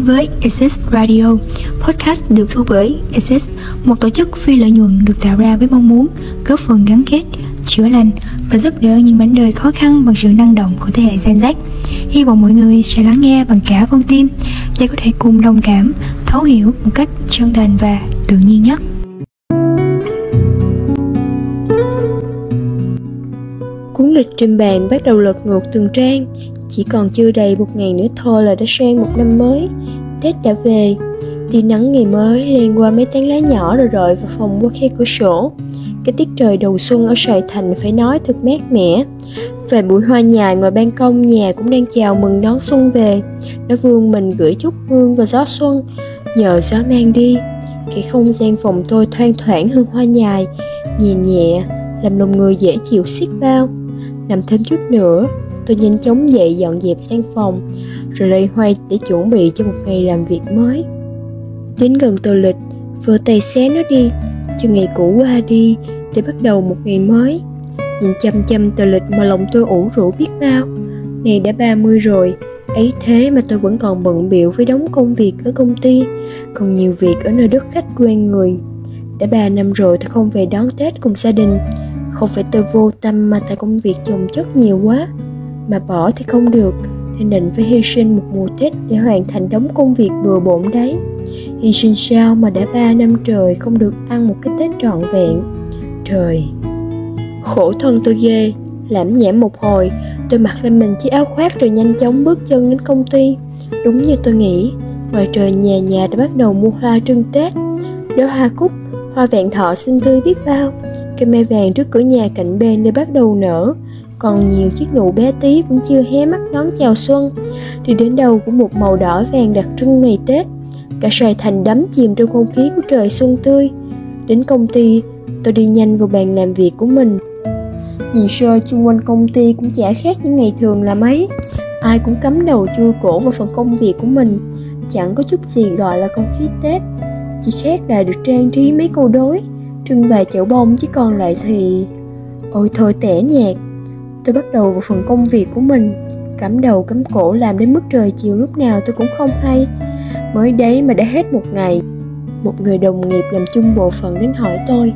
đến với Access Radio, podcast được thu bởi Access, một tổ chức phi lợi nhuận được tạo ra với mong muốn góp phần gắn kết, chữa lành và giúp đỡ những mảnh đời khó khăn bằng sự năng động của thế hệ Gen Z. Hy vọng mọi người sẽ lắng nghe bằng cả con tim để có thể cùng đồng cảm, thấu hiểu một cách chân thành và tự nhiên nhất. Cuốn lịch trên bàn bắt đầu lật ngược từng trang chỉ còn chưa đầy một ngày nữa thôi là đã sang một năm mới. Tết đã về. Tia nắng ngày mới len qua mấy tán lá nhỏ rồi rọi vào phòng qua khe cửa sổ. Cái tiết trời đầu xuân ở Sài Thành phải nói thật mát mẻ. Vài bụi hoa nhài ngoài ban công nhà cũng đang chào mừng đón xuân về. Nó vương mình gửi chút hương và gió xuân. Nhờ gió mang đi Cái không gian phòng tôi thoang thoảng hương hoa nhài Nhẹ nhẹ làm lòng người dễ chịu xiết bao. Nằm thêm chút nữa, tôi nhanh chóng dậy dọn dẹp sang phòng, rồi lấy hoay để chuẩn bị cho một ngày làm việc mới. Đến gần tờ lịch, vừa tay xé nó đi, cho ngày cũ qua đi để bắt đầu một ngày mới. Nhìn chăm chăm tờ lịch mà lòng tôi ủ rũ biết bao. Này đã 30 rồi, ấy thế mà tôi vẫn còn bận biệu với đống công việc ở công ty, còn nhiều việc ở nơi đất khách quen người. Đã 3 năm rồi tôi không về đón Tết cùng gia đình, không phải tôi vô tâm mà tại công việc chồng chất nhiều quá mà bỏ thì không được Nên định phải hy sinh một mùa Tết để hoàn thành đống công việc bừa bộn đấy. Hy sinh sao mà đã ba năm trời không được ăn một cái Tết trọn vẹn. Trời Khổ thân tôi ghê Lãm nhảm một hồi Tôi mặc lên mình chiếc áo khoác rồi nhanh chóng bước chân đến công ty. Đúng như tôi nghĩ Ngoài trời nhà nhà đã bắt đầu mua hoa trưng Tết. Đó hoa cúc, hoa vẹn thọ xinh tươi biết bao. Cây mai vàng trước cửa nhà cạnh bên đã bắt đầu nở. Còn nhiều chiếc nụ bé tí vẫn chưa hé mắt đón chào xuân. Đi đến đầu của một màu đỏ vàng đặc trưng ngày Tết. Cả Sài Thành đắm chìm trong không khí của trời xuân tươi. Đến công ty, tôi đi nhanh vào bàn làm việc của mình. Nhìn sơ chung quanh công ty cũng chả khác những ngày thường là mấy. Ai cũng cắm đầu chui cổ vào phần công việc của mình. Chẳng có chút gì gọi là không khí Tết. Chỉ khác là được trang trí mấy câu đối trưng vài chậu bông chứ còn lại thì ôi thôi tẻ nhạt tôi bắt đầu vào phần công việc của mình. Cắm đầu, cắm cổ làm đến mức trời chiều lúc nào tôi cũng không hay. Mới đấy mà đã hết một ngày, một người đồng nghiệp làm chung bộ phận đến hỏi tôi,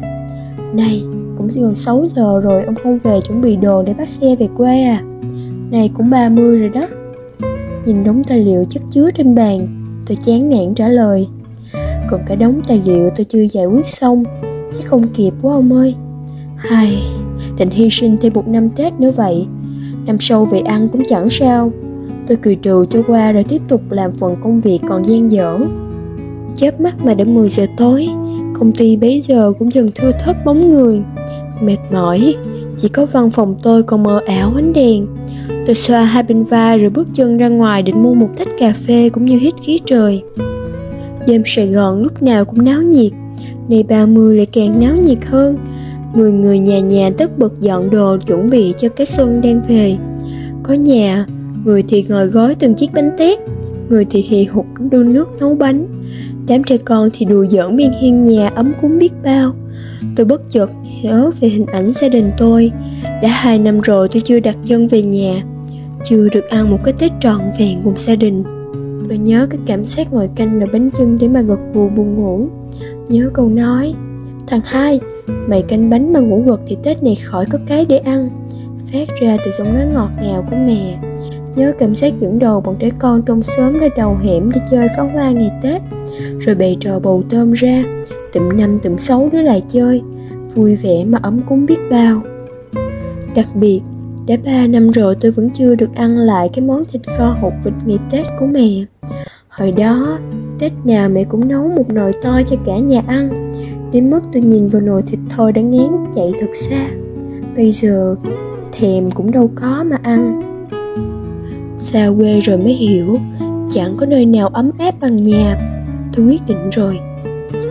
này, cũng gần 6 giờ rồi, ông không về chuẩn bị đồ để bắt xe về quê à? Này, cũng 30 rồi đó. Nhìn đống tài liệu chất chứa trên bàn, tôi chán nản trả lời, còn cả đống tài liệu tôi chưa giải quyết xong, Chắc không kịp quá ông ơi. Hài định hy sinh thêm một năm Tết nữa vậy. Năm sau về ăn cũng chẳng sao. Tôi cười trừ cho qua rồi tiếp tục làm phần công việc còn gian dở. Chớp mắt mà đã 10 giờ tối, Công ty bấy giờ cũng dần thưa thớt bóng người. Mệt mỏi, Chỉ có văn phòng tôi còn mờ ảo ánh đèn. Tôi xoa hai bên vai rồi bước chân ra ngoài định mua một tách cà phê cũng như hít khí trời. Đêm Sài Gòn lúc nào cũng náo nhiệt, Nay 30 lại càng náo nhiệt hơn. Người người nhà nhà tất bật dọn đồ chuẩn bị cho cái xuân đang về. Có nhà, người thì ngồi gói từng chiếc bánh tét Người thì hì hục đun nước nấu bánh. Đám trẻ con thì đùa giỡn bên hiên nhà ấm cúng biết bao. Tôi bất chợt nhớ về hình ảnh gia đình tôi. Đã hai năm rồi tôi chưa đặt chân về nhà Chưa được ăn một cái Tết trọn vẹn cùng gia đình. Tôi nhớ cái cảm giác ngồi canh ở bánh chưng để mà gật gù buồn ngủ. Nhớ câu nói Thằng hai, mày canh bánh mà ngủ gật thì Tết này khỏi có cái để ăn. Phát ra từ giọng nói ngọt ngào của mẹ. Nhớ cảm giác dẫn đầu bọn trẻ con trong xóm ra đầu hẻm đi chơi pháo hoa ngày Tết. Rồi bày trò bầu tôm ra. Tụm năm tụm sáu đứa lại chơi. Vui vẻ mà ấm cúng biết bao. Đặc biệt, đã ba năm rồi tôi vẫn chưa được ăn lại cái món thịt kho hột vịt ngày Tết của mẹ. Hồi đó, Tết nào mẹ cũng nấu một nồi to cho cả nhà ăn. Đến mức tôi nhìn vào nồi thịt thôi đã ngán chạy thật xa. Bây giờ thèm cũng đâu có mà ăn. Xa quê rồi mới hiểu, Chẳng có nơi nào ấm áp bằng nhà. Tôi quyết định rồi.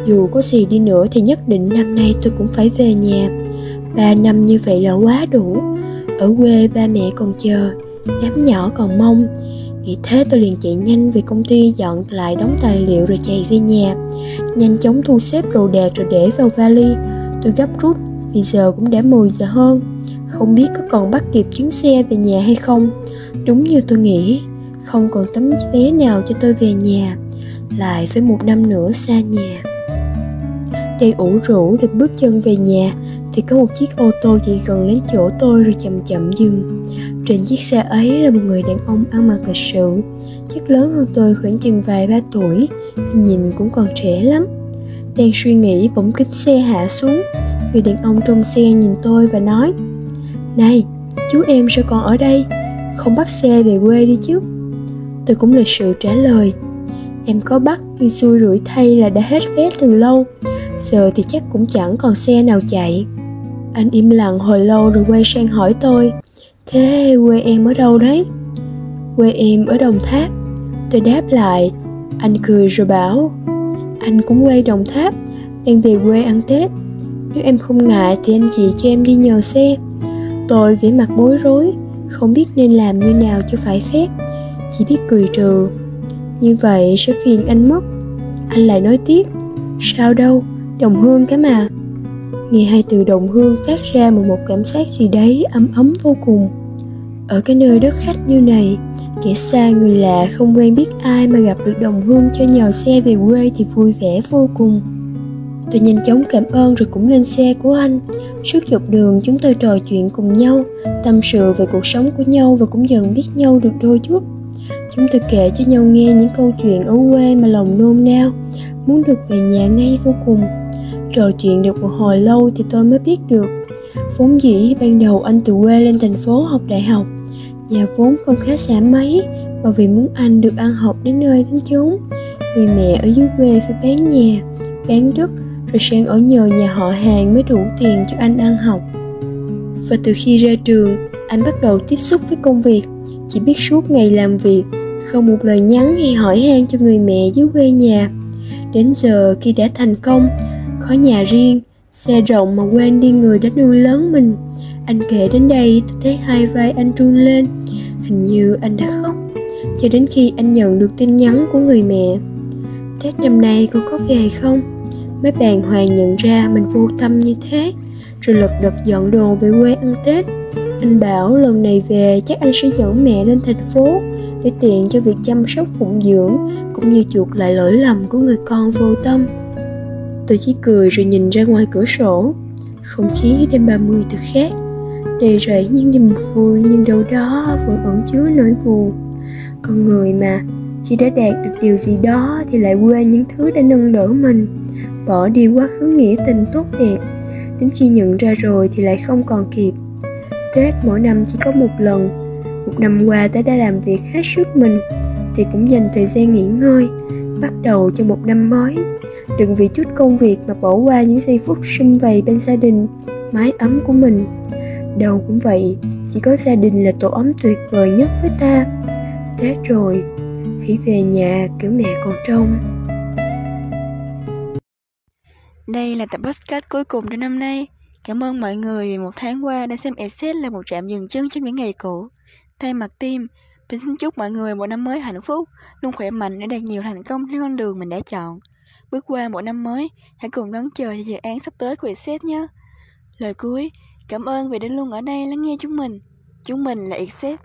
Dù có gì đi nữa thì nhất định năm nay tôi cũng phải về nhà. Ba năm như vậy là quá đủ. Ở quê ba mẹ còn chờ, Đám nhỏ còn mong. Nghĩ thế tôi liền chạy nhanh về công ty dọn lại đóng tài liệu rồi chạy về nhà. Nhanh chóng thu xếp đồ đạc rồi để vào vali. Tôi gấp rút, vì giờ cũng đã 10 giờ hơn. Không biết có còn bắt kịp chuyến xe về nhà hay không. Đúng như tôi nghĩ, không còn tấm vé nào cho tôi về nhà. Lại phải một năm nữa xa nhà. Đang ủ rũ để bước chân về nhà, thì có một chiếc ô tô chạy gần đến chỗ tôi rồi chậm chậm dừng trên chiếc xe ấy là một người đàn ông ăn mặc lịch sự. Chắc lớn hơn tôi khoảng chừng vài ba tuổi nhìn cũng còn trẻ lắm. Đang suy nghĩ bỗng kích xe hạ xuống. Người đàn ông trong xe nhìn tôi và nói, này, chú em sao còn ở đây? Không bắt xe về quê đi chứ? Tôi cũng lịch sự trả lời, em có bắt, nhưng xui rủi thay là đã hết vé từ lâu. Giờ thì chắc cũng chẳng còn xe nào chạy. Anh im lặng hồi lâu rồi quay sang hỏi tôi thế quê em ở đâu đấy? Quê em ở đồng tháp. Tôi đáp lại, anh cười rồi bảo, anh cũng quê đồng tháp, đang về quê ăn tết. Nếu em không ngại thì anh chị cho em đi nhờ xe. Tôi vẻ mặt bối rối, không biết nên làm như nào cho phải phép, chỉ biết cười trừ. Như vậy sẽ phiền anh mất. Anh lại nói tiếp, sao đâu, đồng hương cái mà nghe hai từ đồng hương phát ra một một cảm giác gì đấy ấm ấm vô cùng. Ở cái nơi đất khách như này, kẻ xa người lạ không quen biết ai mà gặp được đồng hương cho nhờ xe về quê thì vui vẻ vô cùng. Tôi nhanh chóng cảm ơn rồi cũng lên xe của anh. Suốt dọc đường chúng tôi trò chuyện cùng nhau, tâm sự về cuộc sống của nhau và cũng dần biết nhau được đôi chút. Chúng tôi kể cho nhau nghe những câu chuyện ở quê mà lòng nôn nao, muốn được về nhà ngay vô cùng trò chuyện được một hồi lâu thì tôi mới biết được. Vốn dĩ, ban đầu anh từ quê lên thành phố học đại học. Nhà vốn không khá giả mấy mà vì muốn anh được ăn học đến nơi đến chốn. Người mẹ ở dưới quê phải bán nhà, bán đất, rồi sang ở nhờ nhà họ hàng mới đủ tiền cho anh ăn học. Và từ khi ra trường, anh bắt đầu tiếp xúc với công việc. Chỉ biết suốt ngày làm việc, không một lời nhắn hay hỏi han cho người mẹ dưới quê nhà. Đến giờ, khi đã thành công có nhà riêng, xe rộng mà quên đi người đã nuôi lớn mình. Anh kể đến đây, tôi thấy hai vai anh run lên. Hình như anh đã khóc, cho đến khi anh nhận được tin nhắn của người mẹ. Tết năm nay con có về không? Mấy bạn hoàng nhận ra mình vô tâm như thế, rồi lật đật dọn đồ về quê ăn tết. Anh bảo lần này về chắc anh sẽ dẫn mẹ lên thành phố để tiện cho việc chăm sóc phụng dưỡng, cũng như chuộc lại lỗi lầm của người con vô tâm tôi chỉ cười rồi nhìn ra ngoài cửa sổ. Không khí đêm 30 thật khác. Đầy rẫy những niềm vui, nhưng đâu đó vẫn ẩn chứa nỗi buồn. Con người mà khi đã đạt được điều gì đó thì lại quên những thứ đã nâng đỡ mình. Bỏ đi quá khứ nghĩa tình tốt đẹp. Đến khi nhận ra rồi thì lại không còn kịp. Tết mỗi năm chỉ có một lần. Một năm qua ta đã làm việc hết sức mình. Thì cũng dành thời gian nghỉ ngơi bắt đầu cho một năm mới. Đừng vì chút công việc mà bỏ qua những giây phút sum vầy bên gia đình, mái ấm của mình. Đâu cũng vậy, chỉ có gia đình là tổ ấm tuyệt vời nhất với ta. Thế rồi, hãy về nhà kiểu mẹ còn trông. Đây là tập podcast cuối cùng trong năm nay. Cảm ơn mọi người vì một tháng qua đã xem Exit là một trạm dừng chân trong những ngày cũ. Thay mặt team Tôi xin chúc mọi người một năm mới hạnh phúc, luôn khỏe mạnh để đạt nhiều thành công trên con đường mình đã chọn. Bước qua một năm mới, hãy cùng đón chờ cho dự án sắp tới của Exet nhé. Lời cuối, cảm ơn vì đã luôn ở đây lắng nghe chúng mình. Chúng mình là Exet.